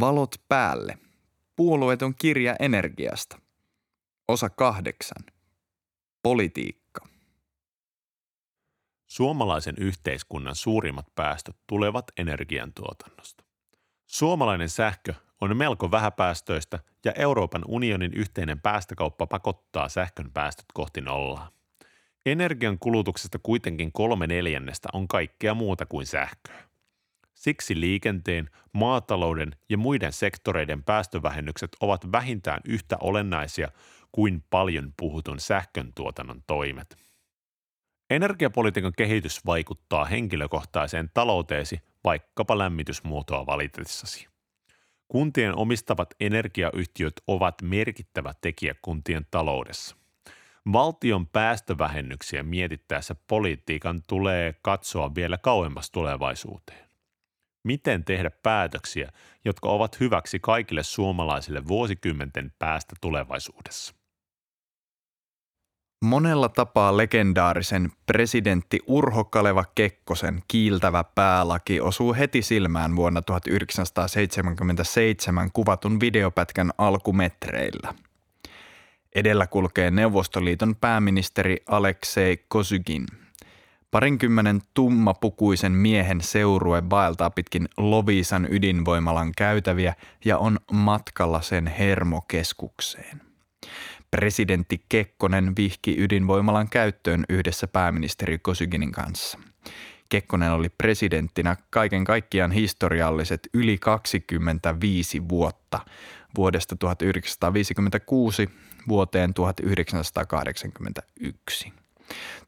Valot päälle. Puolueeton kirja energiasta. Osa kahdeksan. Politiikka. Suomalaisen yhteiskunnan suurimmat päästöt tulevat energiantuotannosta. Suomalainen sähkö on melko vähäpäästöistä ja Euroopan unionin yhteinen päästökauppa pakottaa sähkön päästöt kohti nollaa. Energian kulutuksesta kuitenkin kolme neljännestä on kaikkea muuta kuin sähköä. Siksi liikenteen, maatalouden ja muiden sektoreiden päästövähennykset ovat vähintään yhtä olennaisia kuin paljon puhutun sähkön tuotannon toimet. Energiapolitiikan kehitys vaikuttaa henkilökohtaiseen talouteesi vaikkapa lämmitysmuotoa valitessasi. Kuntien omistavat energiayhtiöt ovat merkittävä tekijä kuntien taloudessa. Valtion päästövähennyksiä mietittäessä politiikan tulee katsoa vielä kauemmas tulevaisuuteen. Miten tehdä päätöksiä, jotka ovat hyväksi kaikille suomalaisille vuosikymmenten päästä tulevaisuudessa? Monella tapaa legendaarisen presidentti Urho Kaleva Kekkosen kiiltävä päälaki osuu heti silmään vuonna 1977 kuvatun videopätkän alkumetreillä. Edellä kulkee Neuvostoliiton pääministeri Aleksei Kosygin. Parinkymmenen tummapukuisen miehen seurue vaeltaa pitkin Lovisan ydinvoimalan käytäviä ja on matkalla sen hermokeskukseen. Presidentti Kekkonen vihki ydinvoimalan käyttöön yhdessä pääministeri Kosyginin kanssa. Kekkonen oli presidenttinä kaiken kaikkiaan historialliset yli 25 vuotta vuodesta 1956 vuoteen 1981.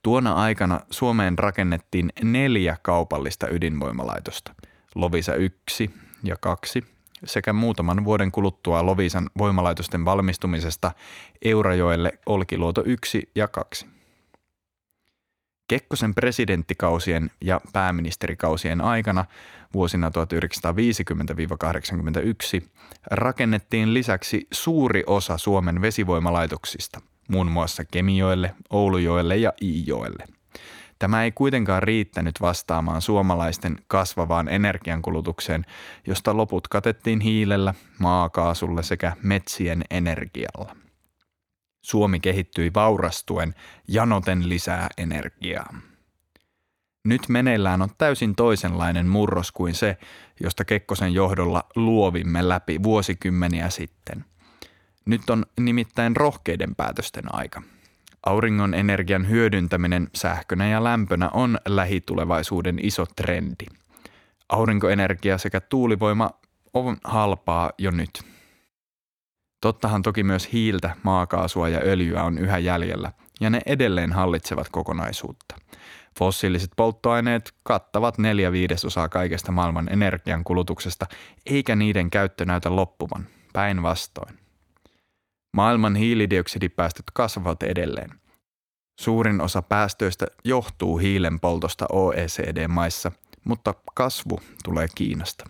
Tuona aikana Suomeen rakennettiin neljä kaupallista ydinvoimalaitosta, Lovisa 1 ja 2 sekä muutaman vuoden kuluttua Lovisan voimalaitosten valmistumisesta Eurajoelle Olkiluoto 1 ja 2. Kekkosen presidenttikausien ja pääministerikausien aikana vuosina 1950-81 rakennettiin lisäksi suuri osa Suomen vesivoimalaitoksista, muun muassa Kemijoelle, Oulujoelle ja Iijoelle – Tämä ei kuitenkaan riittänyt vastaamaan suomalaisten kasvavaan energiankulutukseen, josta loput katettiin hiilellä, maakaasulla sekä metsien energialla. Suomi kehittyi vaurastuen janoten lisää energiaa. Nyt meneillään on täysin toisenlainen murros kuin se, josta Kekkosen johdolla luovimme läpi vuosikymmeniä sitten. Nyt on nimittäin rohkeiden päätösten aika – Auringon energian hyödyntäminen sähkönä ja lämpönä on lähitulevaisuuden iso trendi. Aurinkoenergia sekä tuulivoima on halpaa jo nyt. Tottahan toki myös hiiltä, maakaasua ja öljyä on yhä jäljellä, ja ne edelleen hallitsevat kokonaisuutta. Fossiiliset polttoaineet kattavat neljä viidesosaa kaikesta maailman energiankulutuksesta, eikä niiden käyttö näytä loppuvan, päinvastoin. Maailman hiilidioksidipäästöt kasvavat edelleen. Suurin osa päästöistä johtuu hiilen poltosta OECD-maissa, mutta kasvu tulee Kiinasta.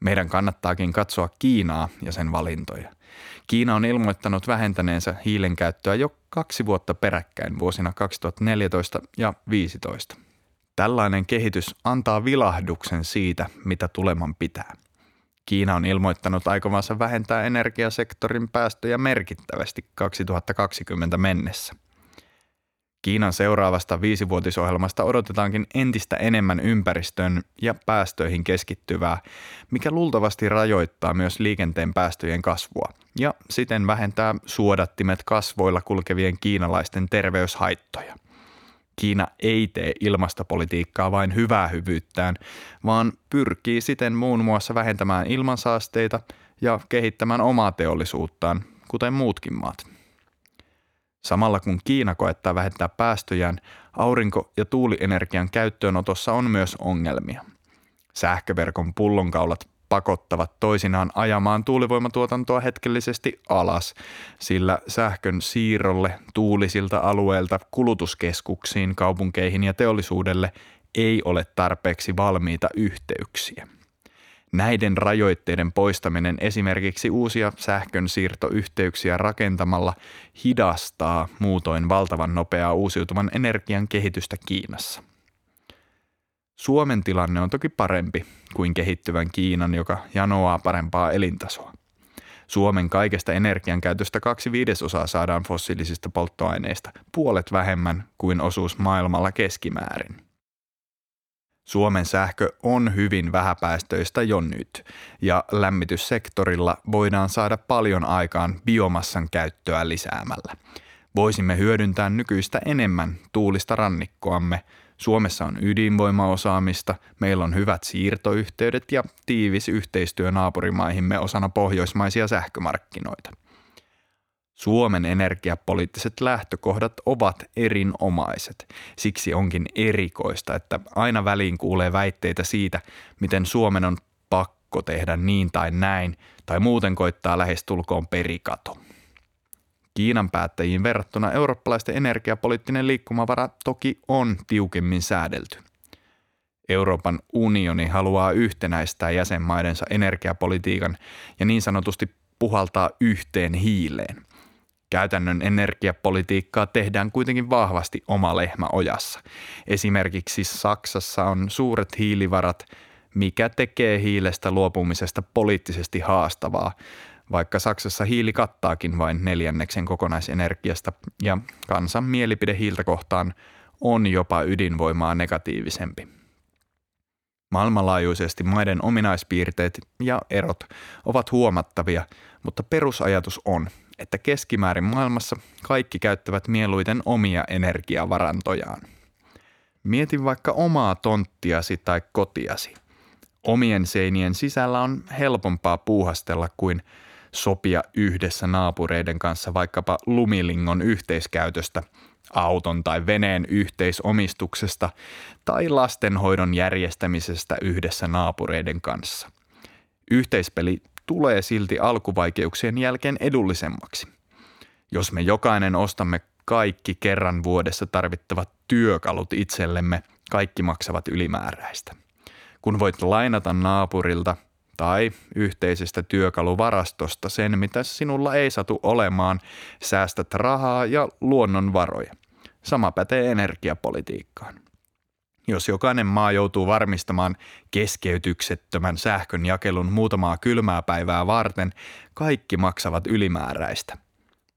Meidän kannattaakin katsoa Kiinaa ja sen valintoja. Kiina on ilmoittanut vähentäneensä hiilen käyttöä jo kaksi vuotta peräkkäin vuosina 2014 ja 2015. Tällainen kehitys antaa vilahduksen siitä, mitä tuleman pitää – Kiina on ilmoittanut aikovansa vähentää energiasektorin päästöjä merkittävästi 2020 mennessä. Kiinan seuraavasta viisivuotisohjelmasta odotetaankin entistä enemmän ympäristöön ja päästöihin keskittyvää, mikä luultavasti rajoittaa myös liikenteen päästöjen kasvua ja siten vähentää suodattimet kasvoilla kulkevien kiinalaisten terveyshaittoja – Kiina ei tee ilmastopolitiikkaa vain hyvää hyvyyttään, vaan pyrkii siten muun muassa vähentämään ilmansaasteita ja kehittämään omaa teollisuuttaan, kuten muutkin maat. Samalla kun Kiina koettaa vähentää päästöjään, aurinko- ja tuulienergian käyttöönotossa on myös ongelmia. Sähköverkon pullonkaulat pakottavat toisinaan ajamaan tuulivoimatuotantoa hetkellisesti alas, sillä sähkön siirrolle tuulisilta alueilta kulutuskeskuksiin, kaupunkeihin ja teollisuudelle ei ole tarpeeksi valmiita yhteyksiä. Näiden rajoitteiden poistaminen esimerkiksi uusia sähkön siirtoyhteyksiä rakentamalla hidastaa muutoin valtavan nopeaa uusiutuvan energian kehitystä Kiinassa. Suomen tilanne on toki parempi kuin kehittyvän Kiinan, joka janoaa parempaa elintasoa. Suomen kaikesta energiankäytöstä kaksi viidesosaa saadaan fossiilisista polttoaineista, puolet vähemmän kuin osuus maailmalla keskimäärin. Suomen sähkö on hyvin vähäpäästöistä jo nyt, ja lämmityssektorilla voidaan saada paljon aikaan biomassan käyttöä lisäämällä. Voisimme hyödyntää nykyistä enemmän tuulista rannikkoamme. Suomessa on ydinvoimaosaamista, meillä on hyvät siirtoyhteydet ja tiivis yhteistyö naapurimaihimme osana pohjoismaisia sähkömarkkinoita. Suomen energiapoliittiset lähtökohdat ovat erinomaiset. Siksi onkin erikoista, että aina väliin kuulee väitteitä siitä, miten Suomen on pakko tehdä niin tai näin, tai muuten koittaa lähestulkoon perikato. Kiinan päättäjiin verrattuna eurooppalaisten energiapoliittinen liikkumavara toki on tiukemmin säädelty. Euroopan unioni haluaa yhtenäistää jäsenmaidensa energiapolitiikan ja niin sanotusti puhaltaa yhteen hiileen – Käytännön energiapolitiikkaa tehdään kuitenkin vahvasti oma lehmä ojassa. Esimerkiksi Saksassa on suuret hiilivarat, mikä tekee hiilestä luopumisesta poliittisesti haastavaa, vaikka Saksassa hiili kattaakin vain neljänneksen kokonaisenergiasta ja kansan mielipide hiiltä kohtaan on jopa ydinvoimaa negatiivisempi. Maailmanlaajuisesti maiden ominaispiirteet ja erot ovat huomattavia, mutta perusajatus on, että keskimäärin maailmassa kaikki käyttävät mieluiten omia energiavarantojaan. Mieti vaikka omaa tonttiasi tai kotiasi. Omien seinien sisällä on helpompaa puuhastella kuin sopia yhdessä naapureiden kanssa vaikkapa lumilingon yhteiskäytöstä, auton tai veneen yhteisomistuksesta tai lastenhoidon järjestämisestä yhdessä naapureiden kanssa. Yhteispeli tulee silti alkuvaikeuksien jälkeen edullisemmaksi. Jos me jokainen ostamme kaikki kerran vuodessa tarvittavat työkalut itsellemme, kaikki maksavat ylimääräistä. Kun voit lainata naapurilta tai yhteisestä työkaluvarastosta sen, mitä sinulla ei satu olemaan, säästät rahaa ja luonnonvaroja. Sama pätee energiapolitiikkaan. Jos jokainen maa joutuu varmistamaan keskeytyksettömän sähkön jakelun muutamaa kylmää päivää varten, kaikki maksavat ylimääräistä.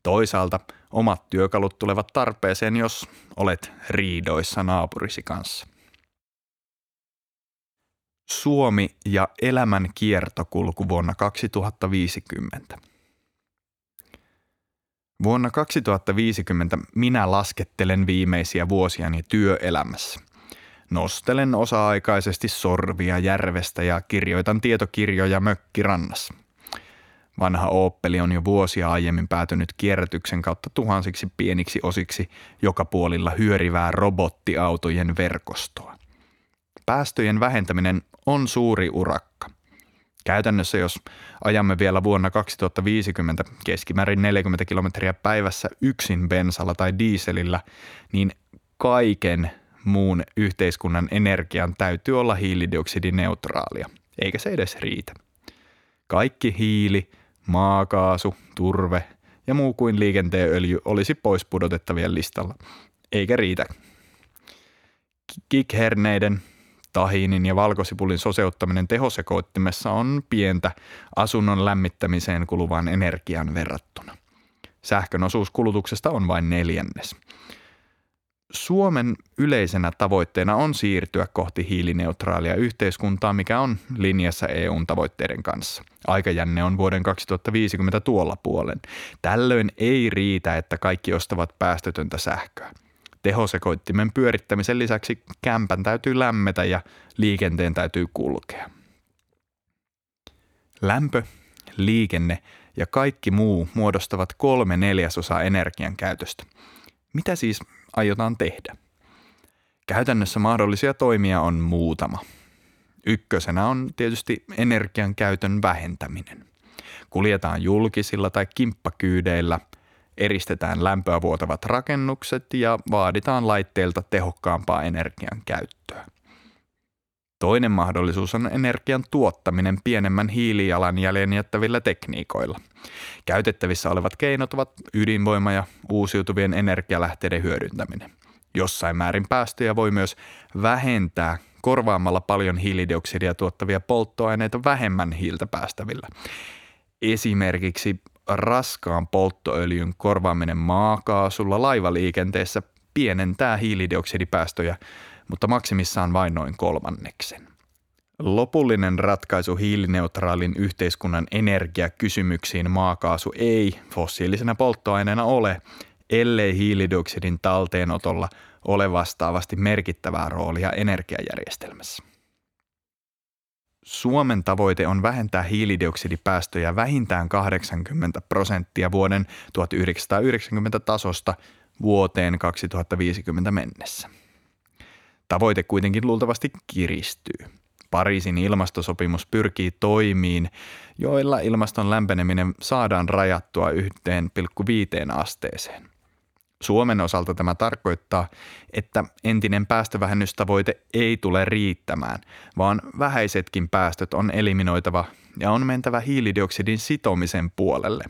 Toisaalta omat työkalut tulevat tarpeeseen, jos olet riidoissa naapurisi kanssa. Suomi ja elämän kiertokulku vuonna 2050. Vuonna 2050 minä laskettelen viimeisiä vuosiani työelämässä – Nostelen osa-aikaisesti sorvia järvestä ja kirjoitan tietokirjoja mökkirannassa. Vanha Opeli on jo vuosia aiemmin päätynyt kierrätyksen kautta tuhansiksi pieniksi osiksi joka puolilla hyörivää robottiautojen verkostoa. Päästöjen vähentäminen on suuri urakka. Käytännössä jos ajamme vielä vuonna 2050 keskimäärin 40 kilometriä päivässä yksin bensalla tai diiselillä, niin kaiken muun yhteiskunnan energian täytyy olla hiilidioksidineutraalia, eikä se edes riitä. Kaikki hiili, maakaasu, turve ja muu kuin liikenteen öljy olisi pois pudotettavien listalla, eikä riitä. Kikherneiden, tahiinin ja valkosipulin soseuttaminen tehosekoittimessa on pientä asunnon lämmittämiseen kuluvaan energian verrattuna. Sähkön osuus kulutuksesta on vain neljännes – Suomen yleisenä tavoitteena on siirtyä kohti hiilineutraalia yhteiskuntaa, mikä on linjassa EUn tavoitteiden kanssa. Aikajänne on vuoden 2050 tuolla puolen. Tällöin ei riitä, että kaikki ostavat päästötöntä sähköä. Tehosekoittimen pyörittämisen lisäksi kämpän täytyy lämmetä ja liikenteen täytyy kulkea. Lämpö, liikenne ja kaikki muu muodostavat kolme neljäsosaa energian käytöstä. Mitä siis aiotaan tehdä? Käytännössä mahdollisia toimia on muutama. Ykkösenä on tietysti energian käytön vähentäminen. Kuljetaan julkisilla tai kimppakyydeillä, eristetään lämpöä vuotavat rakennukset ja vaaditaan laitteilta tehokkaampaa energian käyttöä. Toinen mahdollisuus on energian tuottaminen pienemmän hiilijalanjäljen jättävillä tekniikoilla. Käytettävissä olevat keinot ovat ydinvoima ja uusiutuvien energialähteiden hyödyntäminen. Jossain määrin päästöjä voi myös vähentää korvaamalla paljon hiilidioksidia tuottavia polttoaineita vähemmän hiiltä päästävillä. Esimerkiksi raskaan polttoöljyn korvaaminen maakaasulla laivaliikenteessä pienentää hiilidioksidipäästöjä, mutta maksimissaan vain noin kolmanneksen. Lopullinen ratkaisu hiilineutraalin yhteiskunnan energiakysymyksiin maakaasu ei fossiilisena polttoaineena ole, ellei hiilidioksidin talteenotolla ole vastaavasti merkittävää roolia energiajärjestelmässä. Suomen tavoite on vähentää hiilidioksidipäästöjä vähintään 80 prosenttia vuoden 1990 tasosta vuoteen 2050 mennessä. Tavoite kuitenkin luultavasti kiristyy. Pariisin ilmastosopimus pyrkii toimiin, joilla ilmaston lämpeneminen saadaan rajattua 1,5 asteeseen. Suomen osalta tämä tarkoittaa, että entinen päästövähennystavoite ei tule riittämään, vaan vähäisetkin päästöt on eliminoitava ja on mentävä hiilidioksidin sitomisen puolelle,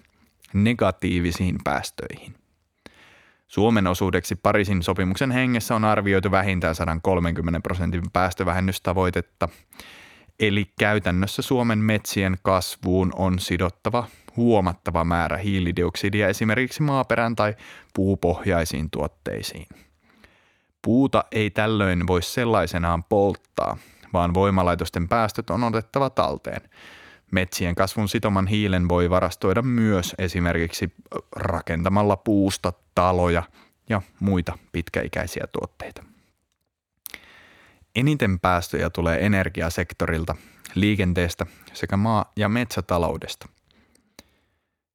negatiivisiin päästöihin. Suomen osuudeksi Pariisin sopimuksen hengessä on arvioitu vähintään 130 prosentin päästövähennystavoitetta, eli käytännössä Suomen metsien kasvuun on sidottava huomattava määrä hiilidioksidia esimerkiksi maaperän tai puupohjaisiin tuotteisiin. Puuta ei tällöin voi sellaisenaan polttaa, vaan voimalaitosten päästöt on otettava talteen. Metsien kasvun sitoman hiilen voi varastoida myös esimerkiksi rakentamalla puusta taloja ja muita pitkäikäisiä tuotteita. Eniten päästöjä tulee energiasektorilta, liikenteestä sekä maa- ja metsätaloudesta.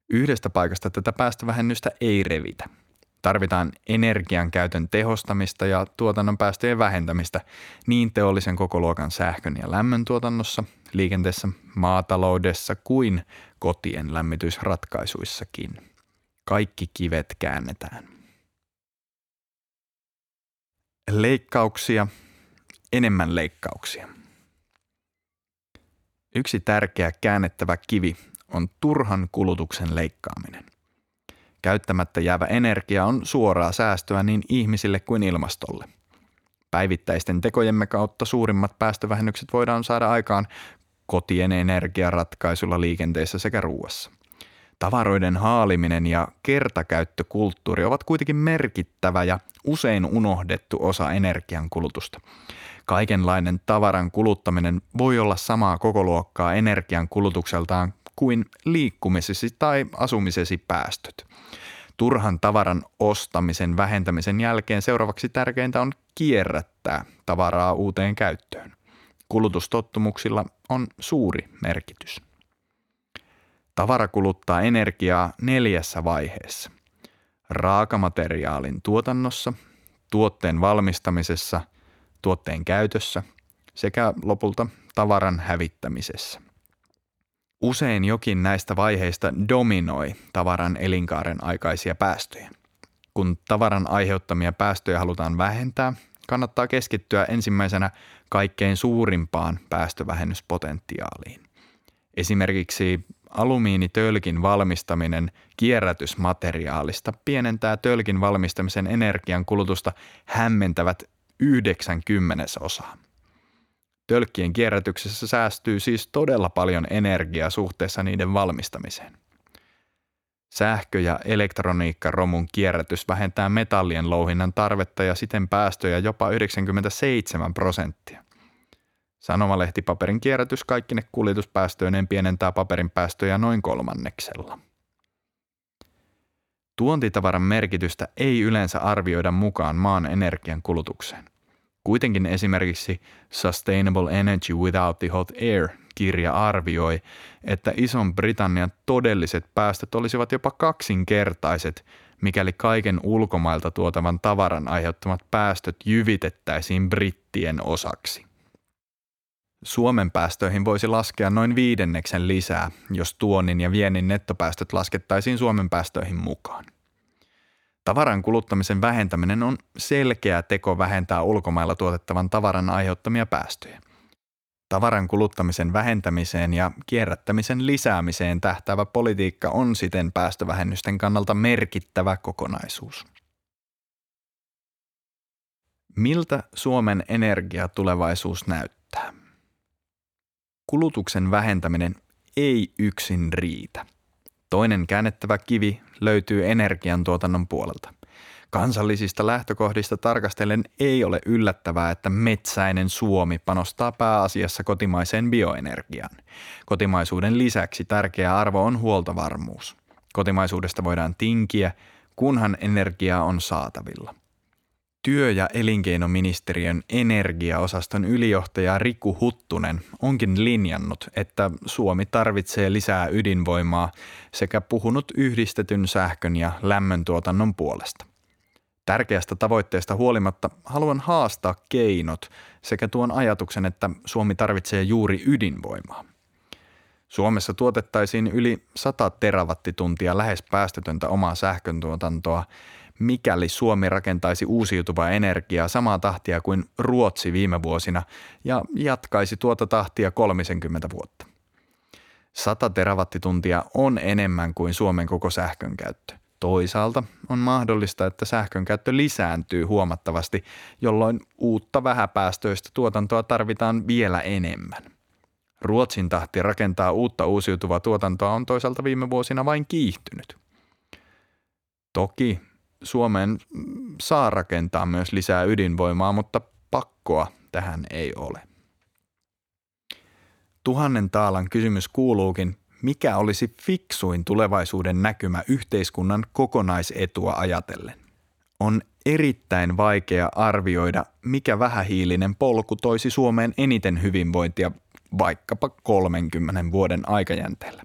Yhdestä paikasta tätä päästövähennystä ei revitä. Tarvitaan energian käytön tehostamista ja tuotannon päästöjen vähentämistä niin teollisen kokoluokan sähkön ja lämmön tuotannossa, liikenteessä, maataloudessa kuin kotien lämmitysratkaisuissakin. Kaikki kivet käännetään. Leikkauksia, enemmän leikkauksia. Yksi tärkeä käännettävä kivi on turhan kulutuksen leikkaaminen. Käyttämättä jäävä energia on suoraa säästöä niin ihmisille kuin ilmastolle. Päivittäisten tekojemme kautta suurimmat päästövähennykset voidaan saada aikaan kotien energiaratkaisulla liikenteessä sekä ruuassa. Tavaroiden haaliminen ja kertakäyttökulttuuri ovat kuitenkin merkittävä ja usein unohdettu osa energian kulutusta. Kaikenlainen tavaran kuluttaminen voi olla samaa kokoluokkaa energian kulutukseltaan kuin liikkumisesi tai asumisesi päästöt. Turhan tavaran ostamisen vähentämisen jälkeen seuraavaksi tärkeintä on kierrättää tavaraa uuteen käyttöön. Kulutustottumuksilla on suuri merkitys. Tavara kuluttaa energiaa neljässä vaiheessa. Raakamateriaalin tuotannossa, tuotteen valmistamisessa, tuotteen käytössä sekä lopulta tavaran hävittämisessä. Usein jokin näistä vaiheista dominoi tavaran elinkaaren aikaisia päästöjä. Kun tavaran aiheuttamia päästöjä halutaan vähentää, kannattaa keskittyä ensimmäisenä kaikkein suurimpaan päästövähennyspotentiaaliin. Esimerkiksi alumiinitölkin valmistaminen kierrätysmateriaalista pienentää tölkin valmistamisen energian kulutusta hämmentävät 90 osaa. Tölkkien kierrätyksessä säästyy siis todella paljon energiaa suhteessa niiden valmistamiseen. Sähkö- ja elektroniikkaromun kierrätys vähentää metallien louhinnan tarvetta ja siten päästöjä jopa 97 prosenttia. Sanomalehtipaperin kierrätys kaikkine kuljetuspäästöineen pienentää paperin päästöjä noin kolmanneksella. Tuontitavaran merkitystä ei yleensä arvioida mukaan maan energian kulutukseen – Kuitenkin esimerkiksi Sustainable Energy Without the Hot Air kirja arvioi, että Ison Britannian todelliset päästöt olisivat jopa kaksinkertaiset, mikäli kaiken ulkomailta tuotavan tavaran aiheuttamat päästöt jyvitettäisiin brittien osaksi. Suomen päästöihin voisi laskea noin viidenneksen lisää, jos tuonnin ja viennin nettopäästöt laskettaisiin Suomen päästöihin mukaan. Tavaran kuluttamisen vähentäminen on selkeä teko vähentää ulkomailla tuotettavan tavaran aiheuttamia päästöjä. Tavaran kuluttamisen vähentämiseen ja kierrättämisen lisäämiseen tähtävä politiikka on siten päästövähennysten kannalta merkittävä kokonaisuus. Miltä Suomen energiatulevaisuus näyttää? Kulutuksen vähentäminen ei yksin riitä. Toinen käännettävä kivi löytyy energiantuotannon puolelta. Kansallisista lähtökohdista tarkastellen ei ole yllättävää, että metsäinen Suomi panostaa pääasiassa kotimaiseen bioenergiaan. Kotimaisuuden lisäksi tärkeä arvo on huoltovarmuus. Kotimaisuudesta voidaan tinkiä, kunhan energiaa on saatavilla. Työ- ja elinkeinoministeriön energiaosaston ylijohtaja Riku Huttunen onkin linjannut, että Suomi tarvitsee lisää ydinvoimaa sekä puhunut yhdistetyn sähkön ja lämmöntuotannon puolesta. Tärkeästä tavoitteesta huolimatta haluan haastaa keinot sekä tuon ajatuksen, että Suomi tarvitsee juuri ydinvoimaa. Suomessa tuotettaisiin yli 100 terawattituntia lähes päästötöntä omaa sähköntuotantoa, mikäli Suomi rakentaisi uusiutuvaa energiaa samaa tahtia kuin Ruotsi viime vuosina ja jatkaisi tuota tahtia 30 vuotta. 100 terawattituntia on enemmän kuin Suomen koko sähkön käyttö. Toisaalta on mahdollista, että sähkön käyttö lisääntyy huomattavasti, jolloin uutta vähäpäästöistä tuotantoa tarvitaan vielä enemmän. Ruotsin tahti rakentaa uutta uusiutuvaa tuotantoa on toisaalta viime vuosina vain kiihtynyt. Toki Suomeen saa rakentaa myös lisää ydinvoimaa, mutta pakkoa tähän ei ole. Tuhannen taalan kysymys kuuluukin, mikä olisi fiksuin tulevaisuuden näkymä yhteiskunnan kokonaisetua ajatellen? On erittäin vaikea arvioida, mikä vähähiilinen polku toisi Suomeen eniten hyvinvointia vaikkapa 30 vuoden aikajänteellä.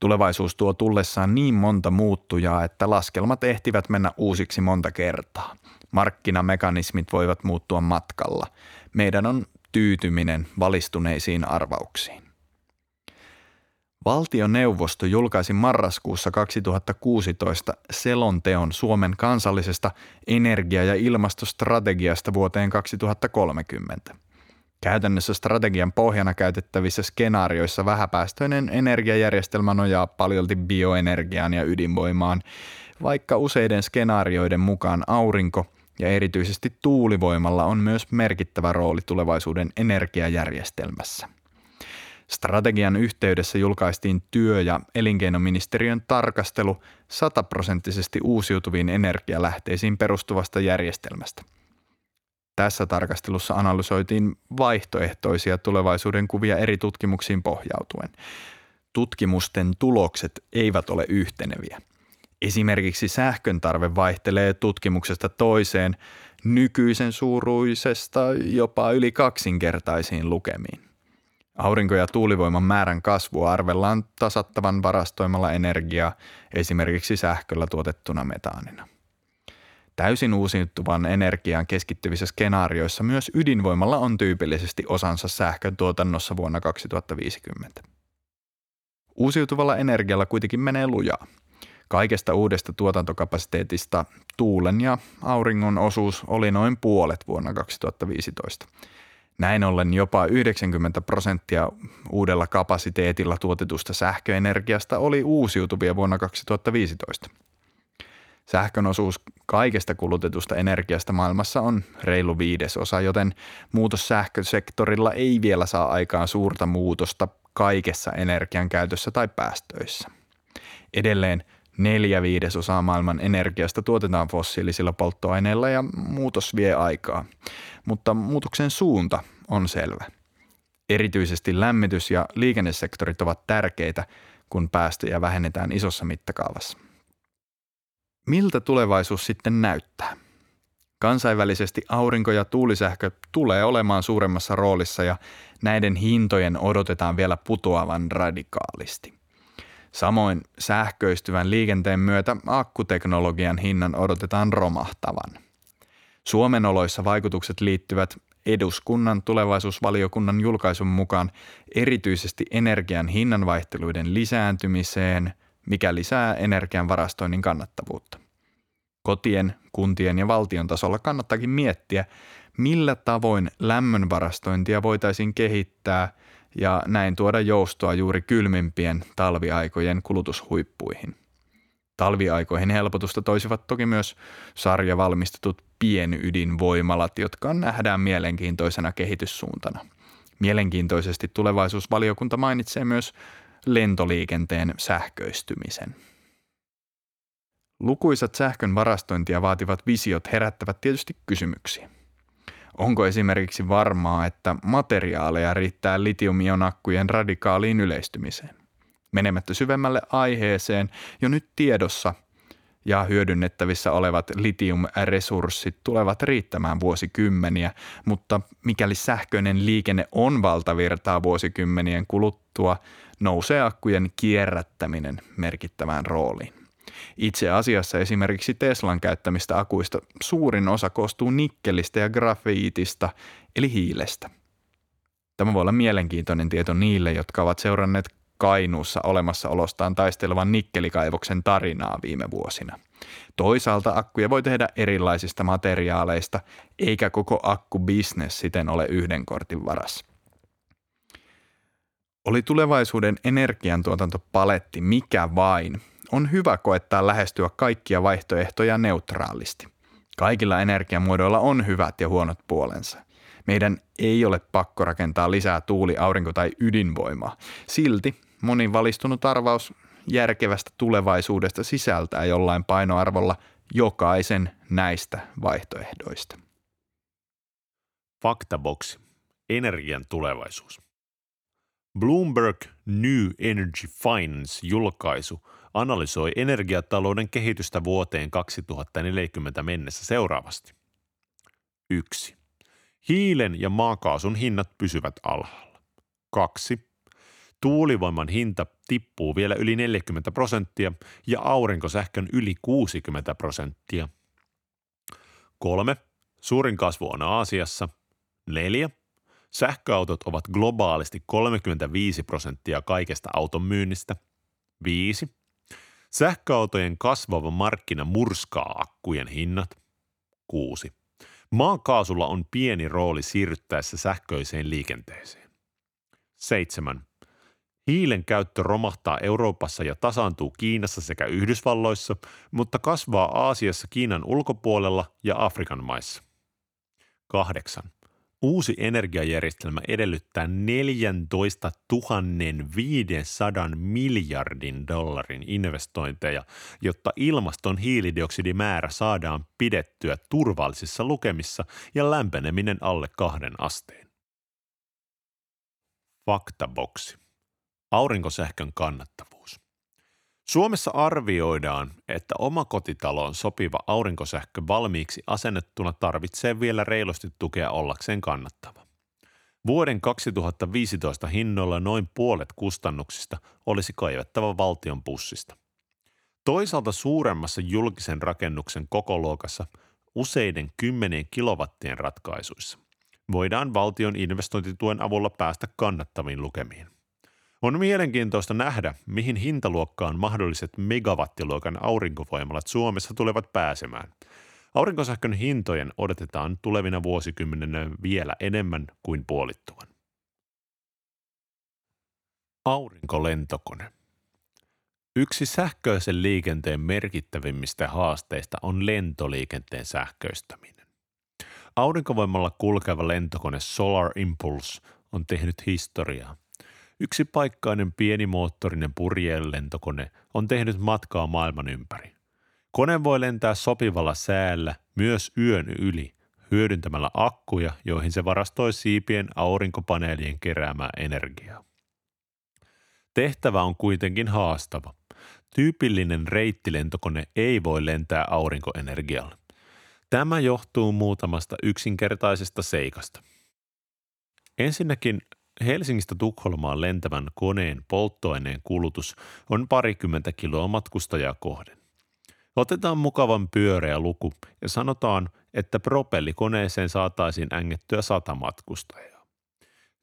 Tulevaisuus tuo tullessaan niin monta muuttujaa, että laskelmat ehtivät mennä uusiksi monta kertaa. Markkinamekanismit voivat muuttua matkalla. Meidän on tyytyminen valistuneisiin arvauksiin. Valtioneuvosto julkaisi marraskuussa 2016 selonteon Suomen kansallisesta energia- ja ilmastostrategiasta vuoteen 2030. Käytännössä strategian pohjana käytettävissä skenaarioissa vähäpäästöinen energiajärjestelmä nojaa paljolti bioenergiaan ja ydinvoimaan, vaikka useiden skenaarioiden mukaan aurinko ja erityisesti tuulivoimalla on myös merkittävä rooli tulevaisuuden energiajärjestelmässä. Strategian yhteydessä julkaistiin työ- ja elinkeinoministeriön tarkastelu sataprosenttisesti uusiutuviin energialähteisiin perustuvasta järjestelmästä – tässä tarkastelussa analysoitiin vaihtoehtoisia tulevaisuuden kuvia eri tutkimuksiin pohjautuen. Tutkimusten tulokset eivät ole yhteneviä. Esimerkiksi sähkön tarve vaihtelee tutkimuksesta toiseen nykyisen suuruisesta jopa yli kaksinkertaisiin lukemiin. Aurinko- ja tuulivoiman määrän kasvua arvellaan tasattavan varastoimalla energiaa esimerkiksi sähköllä tuotettuna metaanina. Täysin uusiutuvan energiaan keskittyvissä skenaarioissa myös ydinvoimalla on tyypillisesti osansa sähkön tuotannossa vuonna 2050. Uusiutuvalla energialla kuitenkin menee lujaa. Kaikesta uudesta tuotantokapasiteetista tuulen ja auringon osuus oli noin puolet vuonna 2015. Näin ollen jopa 90 prosenttia uudella kapasiteetilla tuotetusta sähköenergiasta oli uusiutuvia vuonna 2015. Sähkön osuus kaikesta kulutetusta energiasta maailmassa on reilu viidesosa, joten muutos sähkösektorilla ei vielä saa aikaan suurta muutosta kaikessa energian käytössä tai päästöissä. Edelleen neljä viidesosaa maailman energiasta tuotetaan fossiilisilla polttoaineilla ja muutos vie aikaa, mutta muutoksen suunta on selvä. Erityisesti lämmitys- ja liikennesektorit ovat tärkeitä, kun päästöjä vähennetään isossa mittakaavassa. Miltä tulevaisuus sitten näyttää? Kansainvälisesti aurinko- ja tuulisähkö tulee olemaan suuremmassa roolissa ja näiden hintojen odotetaan vielä putoavan radikaalisti. Samoin sähköistyvän liikenteen myötä akkuteknologian hinnan odotetaan romahtavan. Suomen oloissa vaikutukset liittyvät eduskunnan tulevaisuusvaliokunnan julkaisun mukaan erityisesti energian hinnanvaihteluiden lisääntymiseen – mikä lisää energian varastoinnin kannattavuutta. Kotien, kuntien ja valtion tasolla kannattakin miettiä, millä tavoin lämmön varastointia voitaisiin kehittää ja näin tuoda joustoa juuri kylmimpien talviaikojen kulutushuippuihin. Talviaikoihin helpotusta toisivat toki myös sarjavalmistetut pienydinvoimalat, jotka nähdään mielenkiintoisena kehityssuuntana. Mielenkiintoisesti tulevaisuusvaliokunta mainitsee myös lentoliikenteen sähköistymisen. Lukuisat sähkön varastointia vaativat visiot herättävät tietysti kysymyksiä. Onko esimerkiksi varmaa, että materiaaleja riittää litiumionakkujen radikaaliin yleistymiseen? Menemättä syvemmälle aiheeseen, jo nyt tiedossa ja hyödynnettävissä olevat litiumresurssit tulevat riittämään vuosikymmeniä, mutta mikäli sähköinen liikenne on valtavirtaa vuosikymmenien kuluttua, nousee akkujen kierrättäminen merkittävään rooliin. Itse asiassa esimerkiksi Teslan käyttämistä akuista suurin osa koostuu nikkelistä ja grafiitista, eli hiilestä. Tämä voi olla mielenkiintoinen tieto niille, jotka ovat seuranneet Kainuussa olemassaolostaan taistelevan nikkelikaivoksen tarinaa viime vuosina. Toisaalta akkuja voi tehdä erilaisista materiaaleista, eikä koko akkubisnes siten ole yhden kortin varassa. Oli tulevaisuuden energiantuotantopaletti mikä vain, on hyvä koettaa lähestyä kaikkia vaihtoehtoja neutraalisti. Kaikilla energiamuodoilla on hyvät ja huonot puolensa. Meidän ei ole pakko rakentaa lisää tuuli-, aurinko- tai ydinvoimaa. Silti moni valistunut arvaus järkevästä tulevaisuudesta sisältää jollain painoarvolla jokaisen näistä vaihtoehdoista. Faktaboksi. Energian tulevaisuus. Bloomberg New Energy Finance-julkaisu analysoi energiatalouden kehitystä vuoteen 2040 mennessä seuraavasti. 1. Hiilen ja maakaasun hinnat pysyvät alhaalla. 2. Tuulivoiman hinta tippuu vielä yli 40 prosenttia ja aurinkosähkön yli 60 prosenttia. 3. Suurin kasvu on Aasiassa. 4. Sähköautot ovat globaalisti 35 prosenttia kaikesta auton myynnistä. 5. Sähköautojen kasvava markkina murskaa akkujen hinnat. 6. Maakaasulla on pieni rooli siirryttäessä sähköiseen liikenteeseen. 7. Hiilen käyttö romahtaa Euroopassa ja tasaantuu Kiinassa sekä Yhdysvalloissa, mutta kasvaa Aasiassa Kiinan ulkopuolella ja Afrikan maissa. 8. Uusi energiajärjestelmä edellyttää 14 500 miljardin dollarin investointeja, jotta ilmaston hiilidioksidimäärä saadaan pidettyä turvallisissa lukemissa ja lämpeneminen alle kahden asteen. Faktaboksi. Aurinkosähkön kannattavuus. Suomessa arvioidaan, että omakotitaloon sopiva aurinkosähkö valmiiksi asennettuna tarvitsee vielä reilusti tukea ollakseen kannattava. Vuoden 2015 hinnoilla noin puolet kustannuksista olisi kaivettava valtion pussista. Toisaalta suuremmassa julkisen rakennuksen kokoluokassa useiden kymmenien kilowattien ratkaisuissa voidaan valtion investointituen avulla päästä kannattaviin lukemiin. On mielenkiintoista nähdä, mihin hintaluokkaan mahdolliset megawattiluokan aurinkovoimalat Suomessa tulevat pääsemään. Aurinkosähkön hintojen odotetaan tulevina vuosikymmeninä vielä enemmän kuin puolittuvan. Aurinkolentokone. Yksi sähköisen liikenteen merkittävimmistä haasteista on lentoliikenteen sähköistäminen. Aurinkovoimalla kulkeva lentokone Solar Impulse on tehnyt historiaa – Yksipaikkainen pienimoottorinen purjelentokone on tehnyt matkaa maailman ympäri. Kone voi lentää sopivalla säällä myös yön yli hyödyntämällä akkuja, joihin se varastoi siipien aurinkopaneelien keräämää energiaa. Tehtävä on kuitenkin haastava. Tyypillinen reittilentokone ei voi lentää aurinkoenergialla. Tämä johtuu muutamasta yksinkertaisesta seikasta. Ensinnäkin Helsingistä Tukholmaan lentävän koneen polttoaineen kulutus on parikymmentä kiloa matkustajaa kohden. Otetaan mukavan pyöreä luku ja sanotaan, että propellikoneeseen saataisiin ängettyä sata matkustajaa.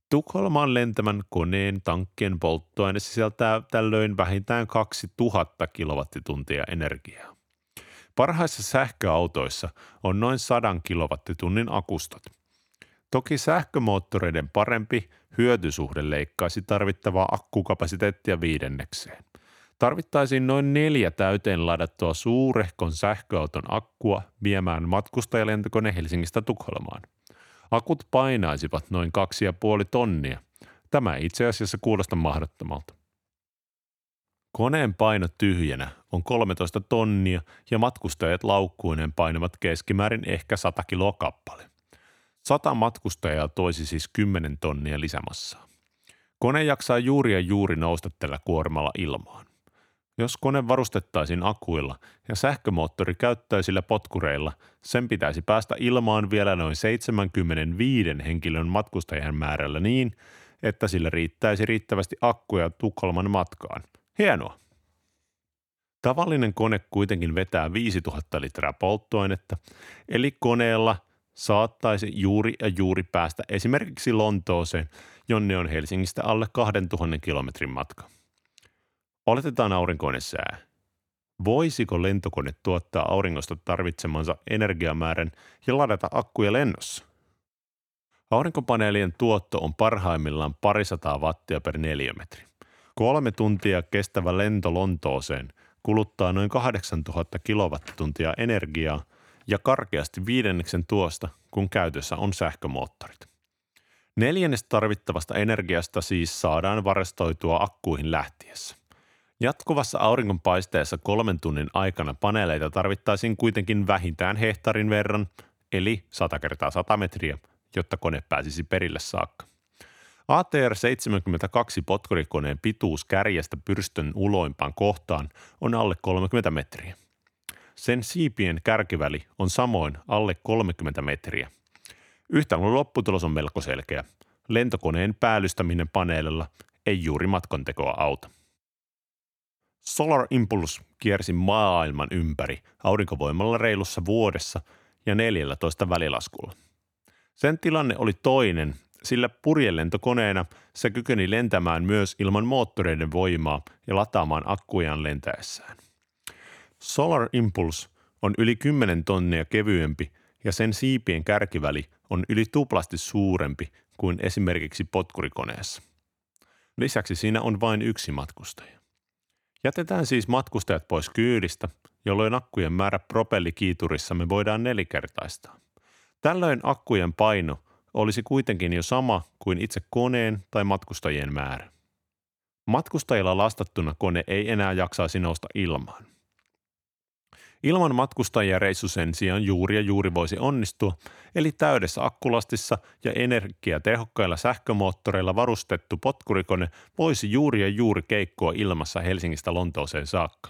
Tukholmaan lentämän koneen tankkien polttoaine sisältää tällöin vähintään 2000 kilowattituntia energiaa. Parhaissa sähköautoissa on noin 100 kilowattitunnin akustat – Toki sähkömoottoreiden parempi hyötysuhde leikkaisi tarvittavaa akkukapasiteettia viidennekseen. Tarvittaisiin noin neljä täyteen ladattua suurehkon sähköauton akkua viemään matkustajalentokone Helsingistä Tukholmaan. Akut painaisivat noin 2,5 tonnia. Tämä ei itse asiassa kuulosta mahdottomalta. Koneen paino tyhjänä on 13 tonnia ja matkustajat laukkuinen painavat keskimäärin ehkä 100 kiloa kappale. 100 matkustajaa toisi siis 10 tonnia lisämassaa. Kone jaksaa juuri ja juuri nousta tällä kuormalla ilmaan. Jos kone varustettaisiin akuilla ja sähkömoottori käyttäisillä potkureilla, sen pitäisi päästä ilmaan vielä noin 75 henkilön matkustajan määrällä niin, että sillä riittäisi riittävästi akkuja Tukholman matkaan. Hienoa! Tavallinen kone kuitenkin vetää 5000 litraa polttoainetta, eli koneella saattaisi juuri ja juuri päästä esimerkiksi Lontooseen, jonne on Helsingistä alle 2000 kilometrin matka. Oletetaan aurinkoinen sää. Voisiko lentokone tuottaa auringosta tarvitsemansa energiamäärän ja ladata akkuja lennossa? Aurinkopaneelien tuotto on parhaimmillaan parisataa wattia per neliömetri. Kolme tuntia kestävä lento Lontooseen kuluttaa noin 8000 kilowattituntia energiaa ja karkeasti viidenneksen tuosta, kun käytössä on sähkömoottorit. Neljännes tarvittavasta energiasta siis saadaan varastoitua akkuihin lähtiessä. Jatkuvassa auringonpaisteessa kolmen tunnin aikana paneeleita tarvittaisiin kuitenkin vähintään hehtaarin verran, eli 100 kertaa 100 metriä, jotta kone pääsisi perille saakka. ATR-72 potkurikoneen pituus kärjestä pyrstön uloimpaan kohtaan on alle 30 metriä. Sen siipien kärkiväli on samoin alle 30 metriä. Yhtälön lopputulos on melko selkeä. Lentokoneen päällystäminen paneelilla ei juuri matkontekoa auta. Solar Impulse kiersi maailman ympäri aurinkovoimalla reilussa vuodessa ja 14 välilaskulla. Sen tilanne oli toinen, sillä purjelentokoneena se kykeni lentämään myös ilman moottoreiden voimaa ja lataamaan akkujaan lentäessään. Solar Impulse on yli 10 tonnia kevyempi ja sen siipien kärkiväli on yli tuplasti suurempi kuin esimerkiksi potkurikoneessa. Lisäksi siinä on vain yksi matkustaja. Jätetään siis matkustajat pois kyydistä, jolloin akkujen määrä propellikiiturissa me voidaan nelikertaistaa. Tällöin akkujen paino olisi kuitenkin jo sama kuin itse koneen tai matkustajien määrä. Matkustajilla lastattuna kone ei enää jaksaisi nousta ilmaan. Ilman matkustajia reissu sen sijaan juuri ja juuri voisi onnistua, eli täydessä akkulastissa ja energiatehokkailla sähkömoottoreilla varustettu potkurikone voisi juuri ja juuri keikkoa ilmassa Helsingistä Lontooseen saakka.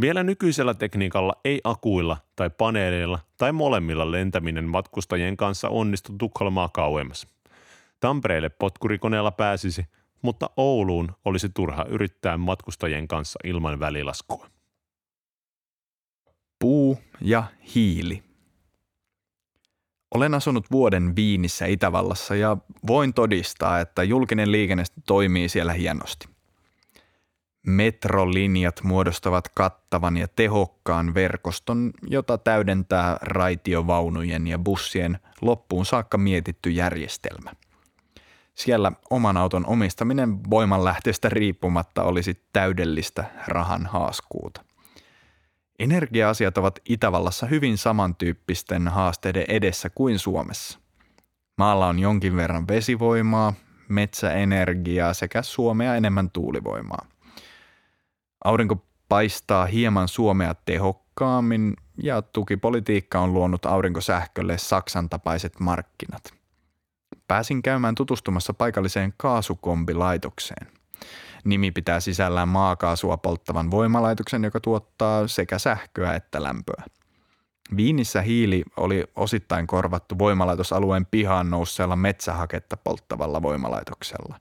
Vielä nykyisellä tekniikalla ei akuilla tai paneeleilla tai molemmilla lentäminen matkustajien kanssa onnistu Tukholmaa kauemmas. Tampereelle potkurikoneella pääsisi, mutta Ouluun olisi turha yrittää matkustajien kanssa ilman välilaskua. Puu ja hiili. Olen asunut vuoden Viinissä Itävallassa ja voin todistaa, että julkinen liikenne toimii siellä hienosti. Metrolinjat muodostavat kattavan ja tehokkaan verkoston, jota täydentää raitiovaunujen ja bussien loppuun saakka mietitty järjestelmä. Siellä oman auton omistaminen voimanlähteestä riippumatta olisi täydellistä rahan haaskuuta. Energia-asiat ovat Itävallassa hyvin samantyyppisten haasteiden edessä kuin Suomessa. Maalla on jonkin verran vesivoimaa, metsäenergiaa sekä Suomea enemmän tuulivoimaa. Aurinko paistaa hieman Suomea tehokkaammin ja tukipolitiikka on luonut aurinkosähkölle Saksan tapaiset markkinat. Pääsin käymään tutustumassa paikalliseen kaasukombilaitokseen – Nimi pitää sisällään maakaasua polttavan voimalaitoksen, joka tuottaa sekä sähköä että lämpöä. Viinissä hiili oli osittain korvattu voimalaitosalueen pihaan nousseella metsähaketta polttavalla voimalaitoksella.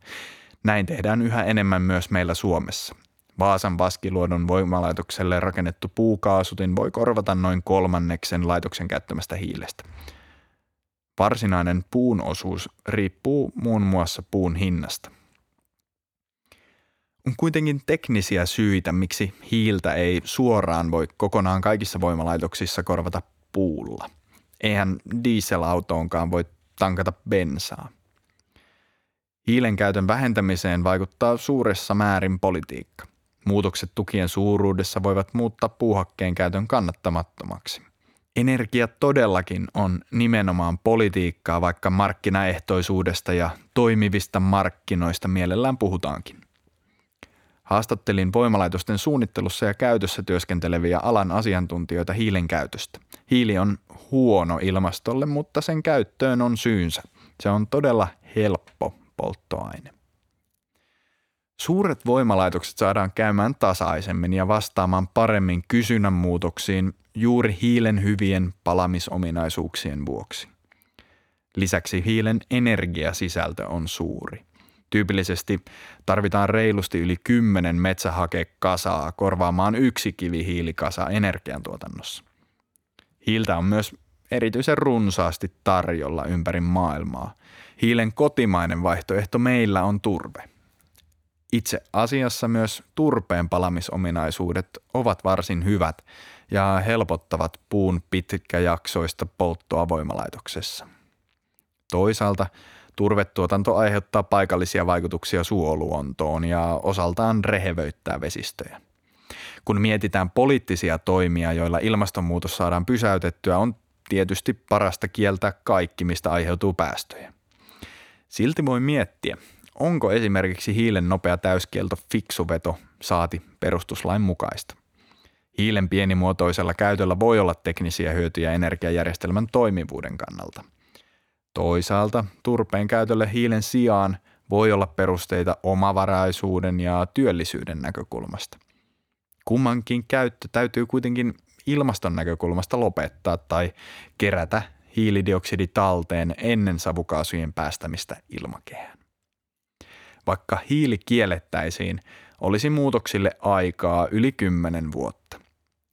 Näin tehdään yhä enemmän myös meillä Suomessa. Vaasan Vaskiluodon voimalaitokselle rakennettu puukaasutin voi korvata noin kolmanneksen laitoksen käyttämästä hiilestä. Varsinainen puun osuus riippuu muun muassa puun hinnasta. On kuitenkin teknisiä syitä, miksi hiiltä ei suoraan voi kokonaan kaikissa voimalaitoksissa korvata puulla. Eihän dieselautoonkaan voi tankata bensaa. Hiilen käytön vähentämiseen vaikuttaa suuressa määrin politiikka. Muutokset tukien suuruudessa voivat muuttaa puuhakkeen käytön kannattamattomaksi. Energia todellakin on nimenomaan politiikkaa, vaikka markkinaehtoisuudesta ja toimivista markkinoista mielellään puhutaankin. Haastattelin voimalaitosten suunnittelussa ja käytössä työskenteleviä alan asiantuntijoita hiilen käytöstä. Hiili on huono ilmastolle, mutta sen käyttöön on syynsä. Se on todella helppo polttoaine. Suuret voimalaitokset saadaan käymään tasaisemmin ja vastaamaan paremmin kysynnän muutoksiin juuri hiilen hyvien palamisominaisuuksien vuoksi. Lisäksi hiilen energiasisältö on suuri. Tyypillisesti tarvitaan reilusti yli 10 metsähakekasaa korvaamaan yksi kivihiilikasa energiantuotannossa. Hiiltä on myös erityisen runsaasti tarjolla ympäri maailmaa. Hiilen kotimainen vaihtoehto meillä on turve. Itse asiassa myös turpeen palamisominaisuudet ovat varsin hyvät ja helpottavat puun pitkäjaksoista polttoa voimalaitoksessa. Toisaalta turvetuotanto aiheuttaa paikallisia vaikutuksia suoluontoon ja osaltaan rehevöittää vesistöjä. Kun mietitään poliittisia toimia, joilla ilmastonmuutos saadaan pysäytettyä, on tietysti parasta kieltää kaikki, mistä aiheutuu päästöjä. Silti voi miettiä, onko esimerkiksi hiilen nopea täyskielto fiksu veto saati perustuslain mukaista. Hiilen pienimuotoisella käytöllä voi olla teknisiä hyötyjä energiajärjestelmän toimivuuden kannalta. Toisaalta turpeen käytölle hiilen sijaan voi olla perusteita omavaraisuuden ja työllisyyden näkökulmasta. Kummankin käyttö täytyy kuitenkin ilmaston näkökulmasta lopettaa tai kerätä hiilidioksidi talteen ennen savukaasujen päästämistä ilmakehään. Vaikka hiili kiellettäisiin, olisi muutoksille aikaa yli 10 vuotta.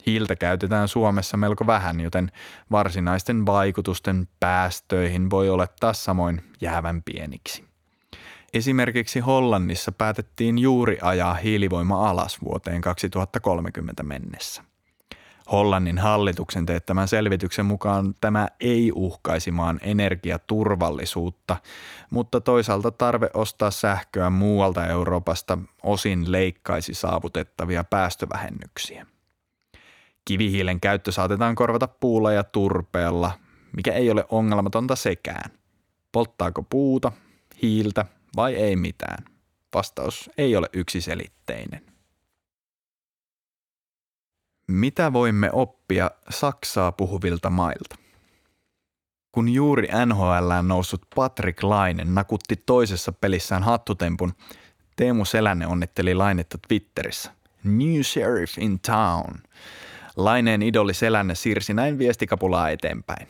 Hiiltä käytetään Suomessa melko vähän, joten varsinaisten vaikutusten päästöihin voi olettaa samoin jäävän pieniksi. Esimerkiksi Hollannissa päätettiin juuri ajaa hiilivoima alas vuoteen 2030 mennessä. Hollannin hallituksen teettämän selvityksen mukaan tämä ei uhkaisi maan energiaturvallisuutta, mutta toisaalta tarve ostaa sähköä muualta Euroopasta osin leikkaisi saavutettavia päästövähennyksiä. Kivihiilen käyttö saatetaan korvata puulla ja turpeella, mikä ei ole ongelmatonta sekään. Polttaako puuta, hiiltä vai ei mitään? Vastaus ei ole yksiselitteinen. Mitä voimme oppia Saksaa puhuvilta mailta? Kun juuri NHL noussut Patrick Laine nakutti toisessa pelissään hattutempun, Teemu Selänne onnitteli Lainetta Twitterissä. New Sheriff in Town. Laineen idoli Selänne siirsi näin viestikapulaa eteenpäin.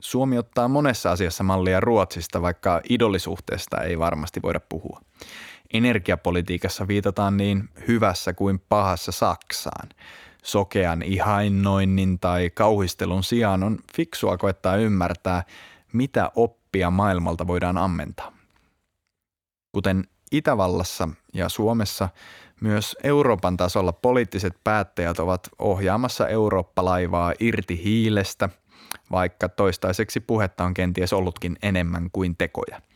Suomi ottaa monessa asiassa mallia Ruotsista, vaikka idolisuhteesta ei varmasti voida puhua. Energiapolitiikassa viitataan niin hyvässä kuin pahassa Saksaan – sokean ihainnoinnin tai kauhistelun sijaan on fiksua koettaa ymmärtää, mitä oppia maailmalta voidaan ammentaa. Kuten Itävallassa ja Suomessa, myös Euroopan tasolla poliittiset päättäjät ovat ohjaamassa Eurooppa-laivaa irti hiilestä, vaikka toistaiseksi puhetta on kenties ollutkin enemmän kuin tekoja –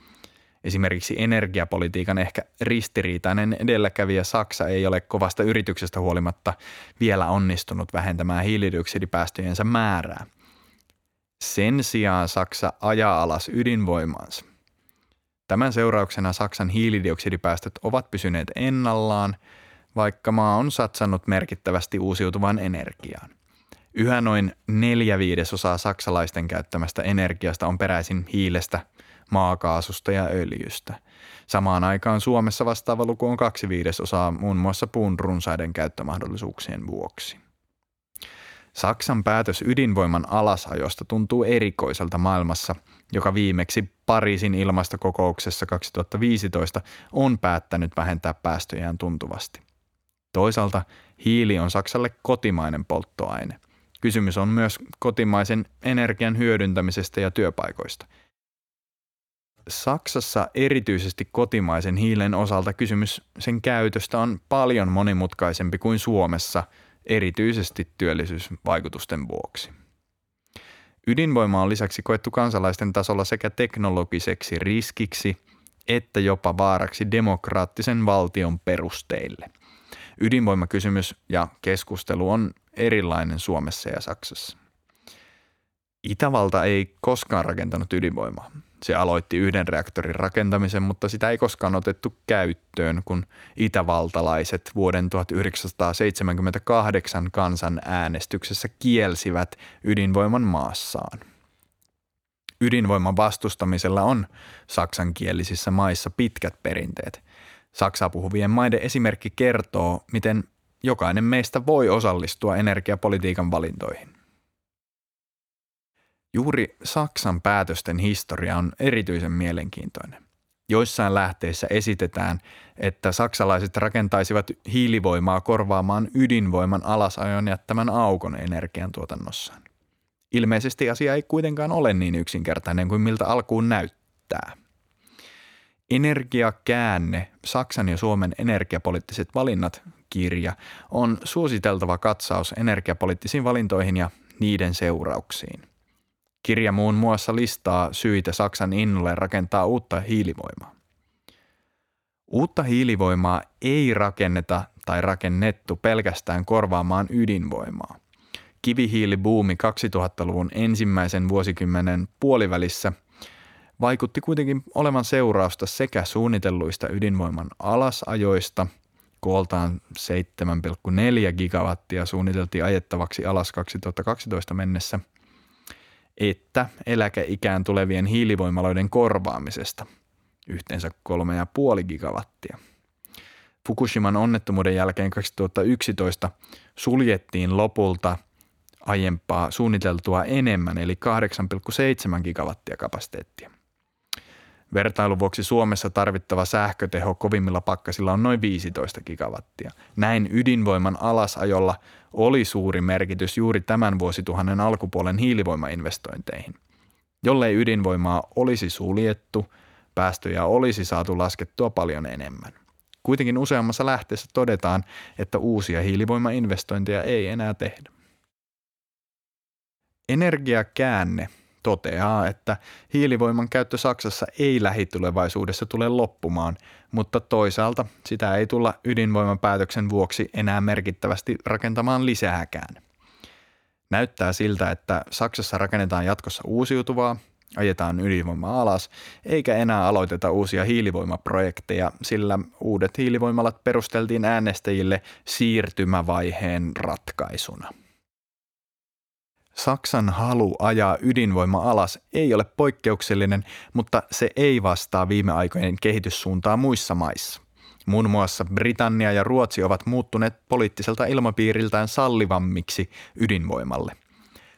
Esimerkiksi energiapolitiikan ehkä ristiriitainen edelläkävijä Saksa ei ole kovasta yrityksestä huolimatta vielä onnistunut vähentämään hiilidioksidipäästöjensä määrää. Sen sijaan Saksa ajaa alas ydinvoimaansa. Tämän seurauksena Saksan hiilidioksidipäästöt ovat pysyneet ennallaan, vaikka maa on satsannut merkittävästi uusiutuvaan energiaan. Yhä noin neljä viidesosaa saksalaisten käyttämästä energiasta on peräisin hiilestä – maakaasusta ja öljystä. Samaan aikaan Suomessa vastaava luku on kaksi viidesosaa muun muassa puun runsaiden käyttömahdollisuuksien vuoksi. Saksan päätös ydinvoiman alasajosta tuntuu erikoiselta maailmassa, joka viimeksi Pariisin ilmastokokouksessa 2015 on päättänyt vähentää päästöjään tuntuvasti. Toisaalta hiili on Saksalle kotimainen polttoaine. Kysymys on myös kotimaisen energian hyödyntämisestä ja työpaikoista – Saksassa erityisesti kotimaisen hiilen osalta kysymys sen käytöstä on paljon monimutkaisempi kuin Suomessa, erityisesti työllisyysvaikutusten vuoksi. Ydinvoima on lisäksi koettu kansalaisten tasolla sekä teknologiseksi riskiksi että jopa vaaraksi demokraattisen valtion perusteille. Ydinvoimakysymys ja keskustelu on erilainen Suomessa ja Saksassa. Itävalta ei koskaan rakentanut ydinvoimaa. Se aloitti yhden reaktorin rakentamisen, mutta sitä ei koskaan otettu käyttöön, kun itävaltalaiset vuoden 1978 kansan äänestyksessä kielsivät ydinvoiman maassaan. Ydinvoiman vastustamisella on saksankielisissä maissa pitkät perinteet. Saksaa puhuvien maiden esimerkki kertoo, miten jokainen meistä voi osallistua energiapolitiikan valintoihin. Juuri Saksan päätösten historia on erityisen mielenkiintoinen. Joissain lähteissä esitetään, että saksalaiset rakentaisivat hiilivoimaa korvaamaan ydinvoiman alasajon jättämän aukon energiantuotannossaan. Ilmeisesti asia ei kuitenkaan ole niin yksinkertainen kuin miltä alkuun näyttää. Energiakäänne, Saksan ja Suomen energiapoliittiset valinnat kirja on suositeltava katsaus energiapoliittisiin valintoihin ja niiden seurauksiin. Kirja muun muassa listaa syitä Saksan innolle rakentaa uutta hiilivoimaa. Uutta hiilivoimaa ei rakenneta tai rakennettu pelkästään korvaamaan ydinvoimaa. Kivihiilibuumi 2000-luvun ensimmäisen vuosikymmenen puolivälissä vaikutti kuitenkin olevan seurausta sekä suunnitelluista ydinvoiman alasajoista – kooltaan 7,4 gigawattia suunniteltiin ajettavaksi alas 2012 mennessä – että eläkeikään tulevien hiilivoimaloiden korvaamisesta yhteensä 3,5 gigawattia. Fukushiman onnettomuuden jälkeen 2011 suljettiin lopulta aiempaa suunniteltua enemmän eli 8,7 gigawattia kapasiteettia. Vertailun vuoksi Suomessa tarvittava sähköteho kovimmilla pakkasilla on noin 15 gigawattia. Näin ydinvoiman alasajolla oli suuri merkitys juuri tämän vuosituhannen alkupuolen hiilivoimainvestointeihin. Jollei ydinvoimaa olisi suljettu, päästöjä olisi saatu laskettua paljon enemmän. Kuitenkin useammassa lähteessä todetaan, että uusia hiilivoimainvestointeja ei enää tehdä. Energiakäänne toteaa, että hiilivoiman käyttö Saksassa ei lähitulevaisuudessa tule loppumaan, mutta toisaalta sitä ei tulla ydinvoiman päätöksen vuoksi enää merkittävästi rakentamaan lisääkään. Näyttää siltä, että Saksassa rakennetaan jatkossa uusiutuvaa, ajetaan ydinvoima alas, eikä enää aloiteta uusia hiilivoimaprojekteja, sillä uudet hiilivoimalat perusteltiin äänestäjille siirtymävaiheen ratkaisuna. Saksan halu ajaa ydinvoima alas ei ole poikkeuksellinen, mutta se ei vastaa viime aikojen kehityssuuntaa muissa maissa. Muun muassa Britannia ja Ruotsi ovat muuttuneet poliittiselta ilmapiiriltään sallivammiksi ydinvoimalle.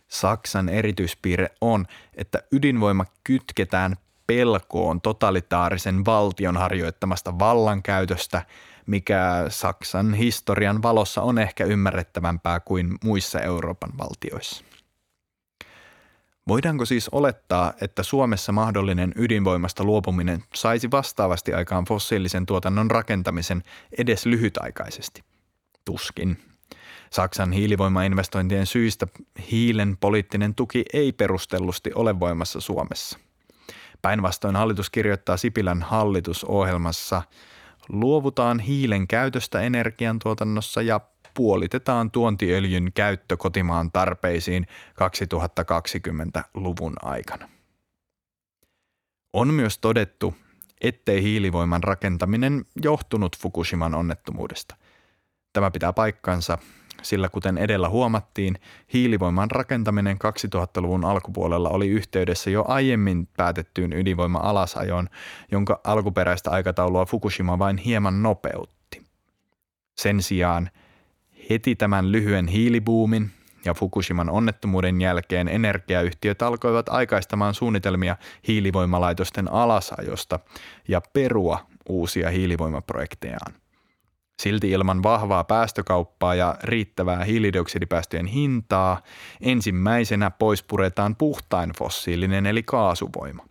Saksan erityispiirre on, että ydinvoima kytketään pelkoon totalitaarisen valtion harjoittamasta vallankäytöstä, mikä Saksan historian valossa on ehkä ymmärrettävämpää kuin muissa Euroopan valtioissa. Voidaanko siis olettaa, että Suomessa mahdollinen ydinvoimasta luopuminen saisi vastaavasti aikaan fossiilisen tuotannon rakentamisen edes lyhytaikaisesti? Tuskin. Saksan hiilivoimainvestointien syistä hiilen poliittinen tuki ei perustellusti ole voimassa Suomessa. Päinvastoin hallitus kirjoittaa Sipilän hallitusohjelmassa luovutaan hiilen käytöstä energiantuotannossa ja puolitetaan tuontiöljyn käyttö kotimaan tarpeisiin 2020-luvun aikana. On myös todettu, ettei hiilivoiman rakentaminen johtunut Fukushiman onnettomuudesta. Tämä pitää paikkansa, sillä kuten edellä huomattiin, hiilivoiman rakentaminen 2000-luvun alkupuolella oli yhteydessä jo aiemmin päätettyyn ydinvoima-alasajoon, jonka alkuperäistä aikataulua Fukushima vain hieman nopeutti. Sen sijaan – Heti tämän lyhyen hiilibuumin ja Fukushiman onnettomuuden jälkeen energiayhtiöt alkoivat aikaistamaan suunnitelmia hiilivoimalaitosten alasajosta ja perua uusia hiilivoimaprojektejaan. Silti ilman vahvaa päästökauppaa ja riittävää hiilidioksidipäästöjen hintaa ensimmäisenä pois puretaan puhtain fossiilinen eli kaasuvoima.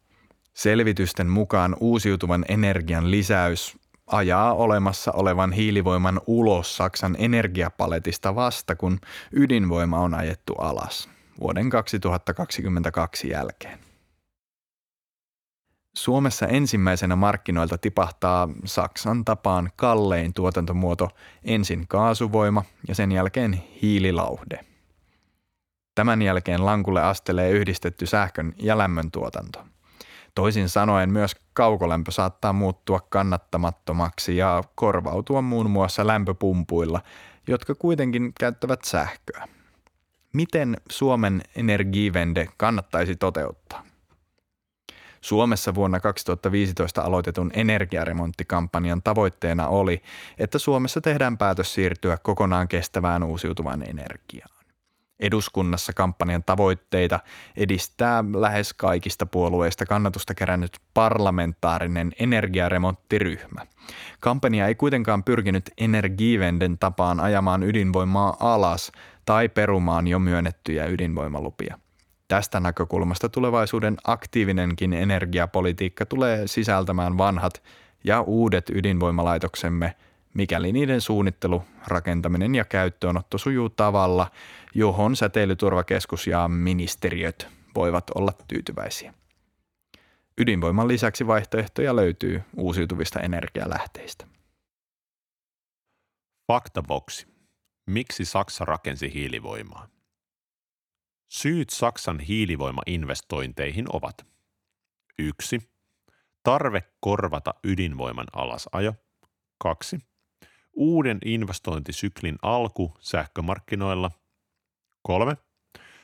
Selvitysten mukaan uusiutuvan energian lisäys ajaa olemassa olevan hiilivoiman ulos Saksan energiapaletista vasta, kun ydinvoima on ajettu alas vuoden 2022 jälkeen. Suomessa ensimmäisenä markkinoilta tipahtaa Saksan tapaan kallein tuotantomuoto ensin kaasuvoima ja sen jälkeen hiililauhde. Tämän jälkeen lankulle astelee yhdistetty sähkön ja lämmön tuotanto. Toisin sanoen myös kaukolämpö saattaa muuttua kannattamattomaksi ja korvautua muun muassa lämpöpumpuilla, jotka kuitenkin käyttävät sähköä. Miten Suomen energiivende kannattaisi toteuttaa? Suomessa vuonna 2015 aloitetun energiaremonttikampanjan tavoitteena oli, että Suomessa tehdään päätös siirtyä kokonaan kestävään uusiutuvaan energiaan. Eduskunnassa kampanjan tavoitteita edistää lähes kaikista puolueista kannatusta kerännyt parlamentaarinen energiaremonttiryhmä. Kampanja ei kuitenkaan pyrkinyt Energivenden tapaan ajamaan ydinvoimaa alas tai perumaan jo myönnettyjä ydinvoimalupia. Tästä näkökulmasta tulevaisuuden aktiivinenkin energiapolitiikka tulee sisältämään vanhat ja uudet ydinvoimalaitoksemme – mikäli niiden suunnittelu, rakentaminen ja käyttöönotto sujuu tavalla, johon säteilyturvakeskus ja ministeriöt voivat olla tyytyväisiä. Ydinvoiman lisäksi vaihtoehtoja löytyy uusiutuvista energialähteistä. Faktaboksi. Miksi Saksa rakensi hiilivoimaa? Syyt Saksan hiilivoimainvestointeihin ovat 1. Tarve korvata ydinvoiman alasajo. 2 uuden investointisyklin alku sähkömarkkinoilla. Kolme.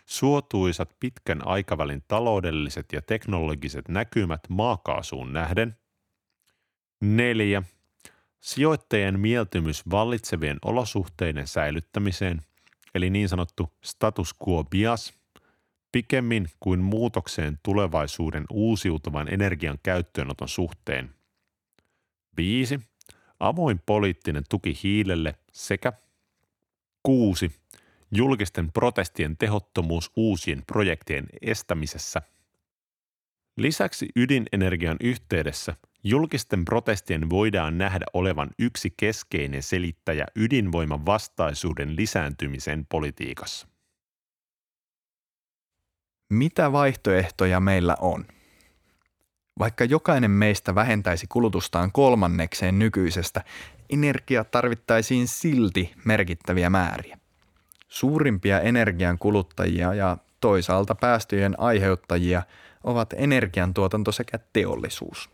Suotuisat pitkän aikavälin taloudelliset ja teknologiset näkymät maakaasuun nähden. Neljä. Sijoittajien mieltymys vallitsevien olosuhteiden säilyttämiseen, eli niin sanottu status quo bias, pikemmin kuin muutokseen tulevaisuuden uusiutuvan energian käyttöönoton suhteen. 5 avoin poliittinen tuki hiilelle sekä kuusi julkisten protestien tehottomuus uusien projektien estämisessä. Lisäksi ydinenergian yhteydessä julkisten protestien voidaan nähdä olevan yksi keskeinen selittäjä ydinvoiman vastaisuuden lisääntymisen politiikassa. Mitä vaihtoehtoja meillä on? Vaikka jokainen meistä vähentäisi kulutustaan kolmannekseen nykyisestä, energia tarvittaisiin silti merkittäviä määriä. Suurimpia energian kuluttajia ja toisaalta päästöjen aiheuttajia ovat energiantuotanto sekä teollisuus.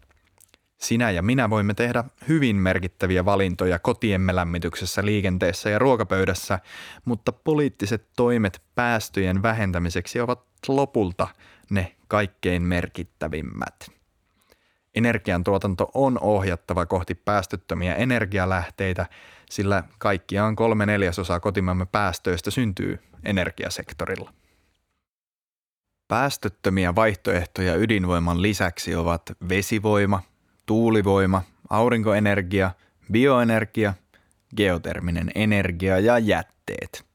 Sinä ja minä voimme tehdä hyvin merkittäviä valintoja kotiemme lämmityksessä, liikenteessä ja ruokapöydässä, mutta poliittiset toimet päästöjen vähentämiseksi ovat lopulta ne kaikkein merkittävimmät. Energiantuotanto on ohjattava kohti päästöttömiä energialähteitä, sillä kaikkiaan kolme neljäsosaa kotimamme päästöistä syntyy energiasektorilla. Päästöttömiä vaihtoehtoja ydinvoiman lisäksi ovat vesivoima, tuulivoima, aurinkoenergia, bioenergia, geoterminen energia ja jätteet –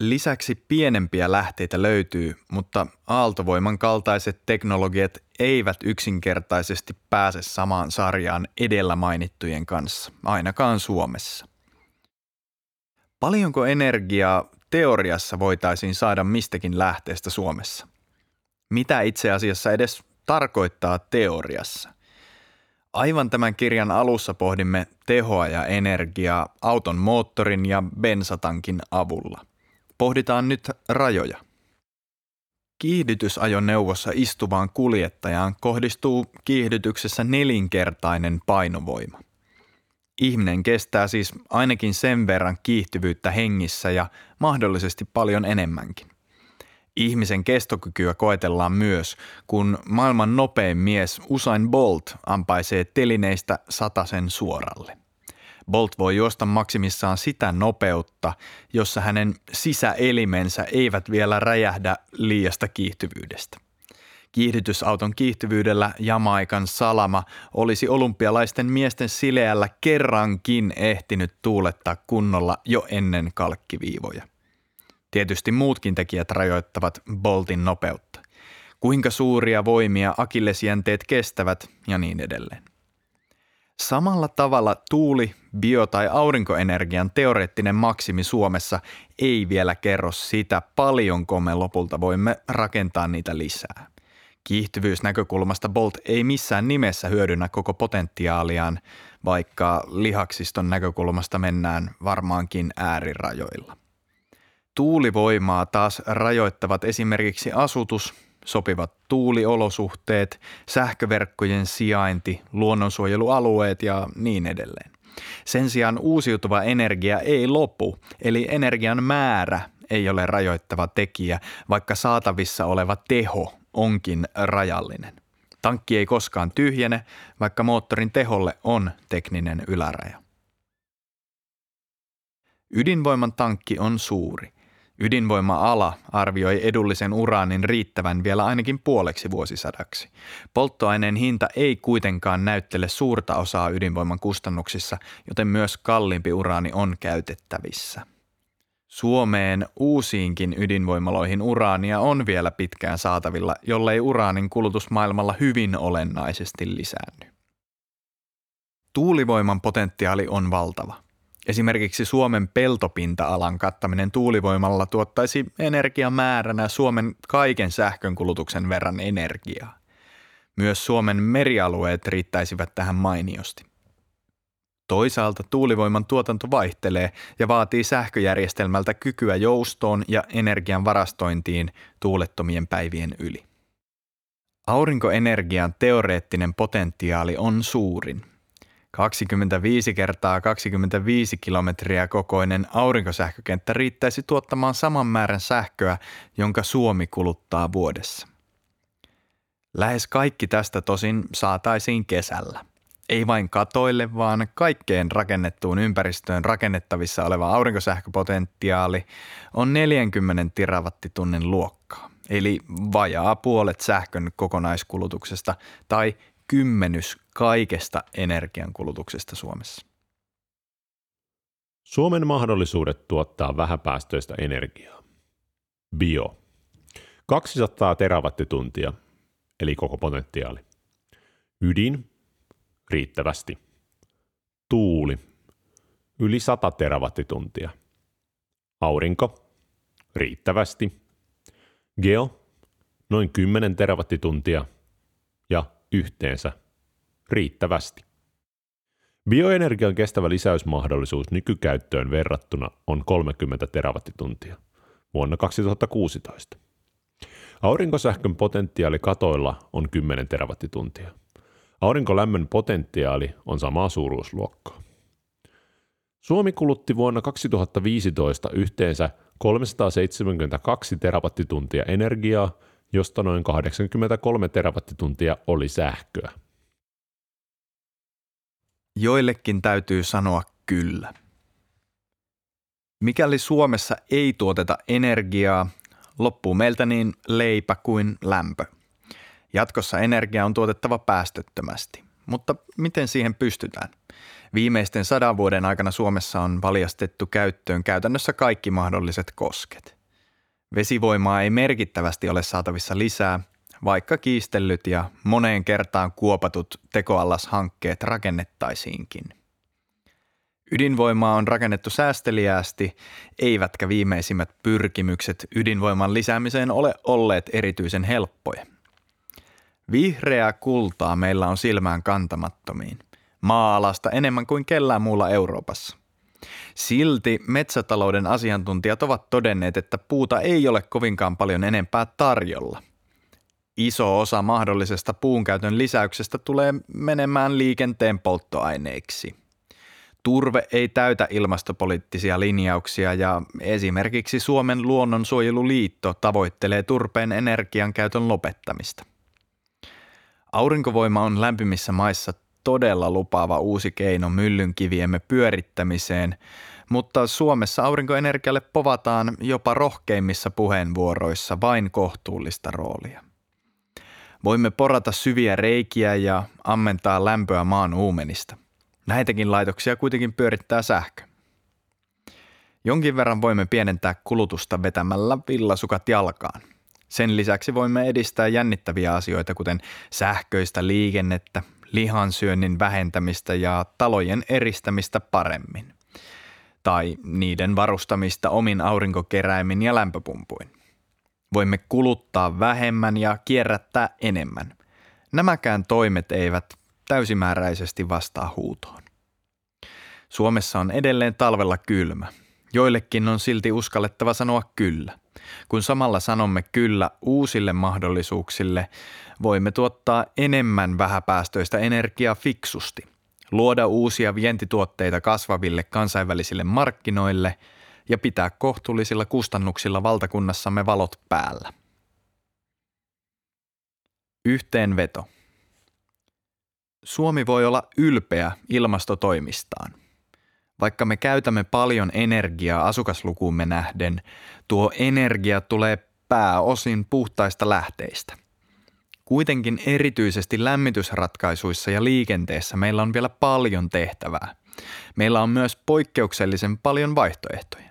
Lisäksi pienempiä lähteitä löytyy, mutta aaltovoiman kaltaiset teknologiat eivät yksinkertaisesti pääse samaan sarjaan edellä mainittujen kanssa, ainakaan Suomessa. Paljonko energiaa teoriassa voitaisiin saada mistäkin lähteestä Suomessa? Mitä itse asiassa edes tarkoittaa teoriassa? Aivan tämän kirjan alussa pohdimme tehoa ja energiaa auton moottorin ja bensatankin avulla – Pohditaan nyt rajoja. Kiihdytysajoneuvossa istuvaan kuljettajaan kohdistuu kiihdytyksessä nelinkertainen painovoima. Ihminen kestää siis ainakin sen verran kiihtyvyyttä hengissä ja mahdollisesti paljon enemmänkin. Ihmisen kestokykyä koetellaan myös, kun maailman nopein mies Usain Bolt ampaisee telineistä satasen suoralle. Bolt voi juosta maksimissaan sitä nopeutta, jossa hänen sisäelimensä eivät vielä räjähdä liiasta kiihtyvyydestä. Kiihdytysauton kiihtyvyydellä Jamaikan salama olisi olympialaisten miesten sileällä kerrankin ehtinyt tuulettaa kunnolla jo ennen kalkkiviivoja. Tietysti muutkin tekijät rajoittavat Boltin nopeutta. Kuinka suuria voimia akillesjänteet kestävät ja niin edelleen. Samalla tavalla tuuli, bio- tai aurinkoenergian teoreettinen maksimi Suomessa ei vielä kerro sitä, paljonko me lopulta voimme rakentaa niitä lisää. Kiihtyvyysnäkökulmasta Bolt ei missään nimessä hyödynnä koko potentiaaliaan, vaikka lihaksiston näkökulmasta mennään varmaankin äärirajoilla. Tuulivoimaa taas rajoittavat esimerkiksi asutus, sopivat tuuliolosuhteet, sähköverkkojen sijainti, luonnonsuojelualueet ja niin edelleen. Sen sijaan uusiutuva energia ei lopu, eli energian määrä ei ole rajoittava tekijä, vaikka saatavissa oleva teho onkin rajallinen. Tankki ei koskaan tyhjene, vaikka moottorin teholle on tekninen yläraja. Ydinvoiman tankki on suuri. Ydinvoima-ala arvioi edullisen uraanin riittävän vielä ainakin puoleksi vuosisadaksi. Polttoaineen hinta ei kuitenkaan näyttele suurta osaa ydinvoiman kustannuksissa, joten myös kalliimpi uraani on käytettävissä. Suomeen uusiinkin ydinvoimaloihin uraania on vielä pitkään saatavilla, jollei uraanin kulutus maailmalla hyvin olennaisesti lisäänny. Tuulivoiman potentiaali on valtava – Esimerkiksi Suomen peltopinta-alan kattaminen tuulivoimalla tuottaisi energiamääränä Suomen kaiken sähkön kulutuksen verran energiaa. Myös Suomen merialueet riittäisivät tähän mainiosti. Toisaalta tuulivoiman tuotanto vaihtelee ja vaatii sähköjärjestelmältä kykyä joustoon ja energian varastointiin tuulettomien päivien yli. Aurinkoenergian teoreettinen potentiaali on suurin – 25 kertaa 25 kilometriä kokoinen aurinkosähkökenttä riittäisi tuottamaan saman määrän sähköä, jonka Suomi kuluttaa vuodessa. Lähes kaikki tästä tosin saataisiin kesällä. Ei vain katoille, vaan kaikkeen rakennettuun ympäristöön rakennettavissa oleva aurinkosähköpotentiaali on 40 terawattitunnin luokkaa, eli vajaa puolet sähkön kokonaiskulutuksesta tai kymmenys kaikesta energiankulutuksesta Suomessa. Suomen mahdollisuudet tuottaa vähäpäästöistä energiaa. Bio. 200 terawattituntia, eli koko potentiaali. Ydin. Riittävästi. Tuuli. Yli 100 terawattituntia. Aurinko. Riittävästi. Geo. Noin 10 terawattituntia. Yhteensä riittävästi. Bioenergian kestävä lisäysmahdollisuus nykykäyttöön verrattuna on 30 terawattituntia vuonna 2016. Aurinkosähkön potentiaali katoilla on 10 terawattituntia. Aurinkolämmön potentiaali on samaa suuruusluokkaa. Suomi kulutti vuonna 2015 yhteensä 372 terawattituntia energiaa josta noin 83 terawattituntia oli sähköä. Joillekin täytyy sanoa kyllä. Mikäli Suomessa ei tuoteta energiaa, loppuu meiltä niin leipä kuin lämpö. Jatkossa energia on tuotettava päästöttömästi. Mutta miten siihen pystytään? Viimeisten sadan vuoden aikana Suomessa on valjastettu käyttöön käytännössä kaikki mahdolliset kosket. Vesivoimaa ei merkittävästi ole saatavissa lisää, vaikka kiistellyt ja moneen kertaan kuopatut tekoallashankkeet rakennettaisiinkin. Ydinvoimaa on rakennettu säästeliäästi, eivätkä viimeisimmät pyrkimykset ydinvoiman lisäämiseen ole olleet erityisen helppoja. Vihreää kultaa meillä on silmään kantamattomiin. Maa-alasta enemmän kuin kellään muulla Euroopassa – Silti metsätalouden asiantuntijat ovat todenneet, että puuta ei ole kovinkaan paljon enempää tarjolla. Iso osa mahdollisesta puunkäytön lisäyksestä tulee menemään liikenteen polttoaineiksi. Turve ei täytä ilmastopoliittisia linjauksia ja esimerkiksi Suomen luonnonsuojeluliitto tavoittelee turpeen energiankäytön lopettamista. Aurinkovoima on lämpimissä maissa todella lupaava uusi keino myllynkiviemme pyörittämiseen, mutta Suomessa aurinkoenergialle povataan jopa rohkeimmissa puheenvuoroissa vain kohtuullista roolia. Voimme porata syviä reikiä ja ammentaa lämpöä maan uumenista. Näitäkin laitoksia kuitenkin pyörittää sähkö. Jonkin verran voimme pienentää kulutusta vetämällä villasukat jalkaan. Sen lisäksi voimme edistää jännittäviä asioita, kuten sähköistä liikennettä, lihansyönnin vähentämistä ja talojen eristämistä paremmin. Tai niiden varustamista omin aurinkokeräimin ja lämpöpumpuin. Voimme kuluttaa vähemmän ja kierrättää enemmän. Nämäkään toimet eivät täysimääräisesti vastaa huutoon. Suomessa on edelleen talvella kylmä. Joillekin on silti uskallettava sanoa kyllä. Kun samalla sanomme kyllä uusille mahdollisuuksille, voimme tuottaa enemmän vähäpäästöistä energiaa fiksusti, luoda uusia vientituotteita kasvaville kansainvälisille markkinoille ja pitää kohtuullisilla kustannuksilla valtakunnassamme valot päällä. Yhteenveto. Suomi voi olla ylpeä ilmastotoimistaan. Vaikka me käytämme paljon energiaa asukaslukuumme nähden, tuo energia tulee pääosin puhtaista lähteistä. Kuitenkin erityisesti lämmitysratkaisuissa ja liikenteessä meillä on vielä paljon tehtävää. Meillä on myös poikkeuksellisen paljon vaihtoehtoja.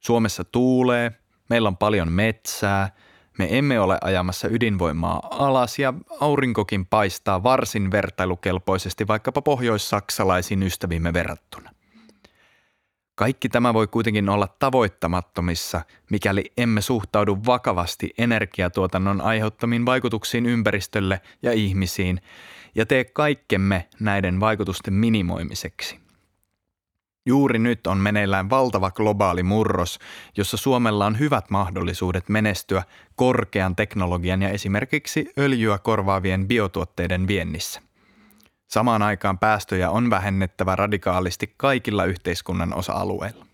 Suomessa tuulee, meillä on paljon metsää, me emme ole ajamassa ydinvoimaa alas ja aurinkokin paistaa varsin vertailukelpoisesti vaikkapa pohjoissaksalaisiin ystävimme verrattuna. Kaikki tämä voi kuitenkin olla tavoittamattomissa, mikäli emme suhtaudu vakavasti energiatuotannon aiheuttamiin vaikutuksiin ympäristölle ja ihmisiin ja tee kaikkemme näiden vaikutusten minimoimiseksi. Juuri nyt on meneillään valtava globaali murros, jossa Suomella on hyvät mahdollisuudet menestyä korkean teknologian ja esimerkiksi öljyä korvaavien biotuotteiden viennissä. Samaan aikaan päästöjä on vähennettävä radikaalisti kaikilla yhteiskunnan osa-alueilla.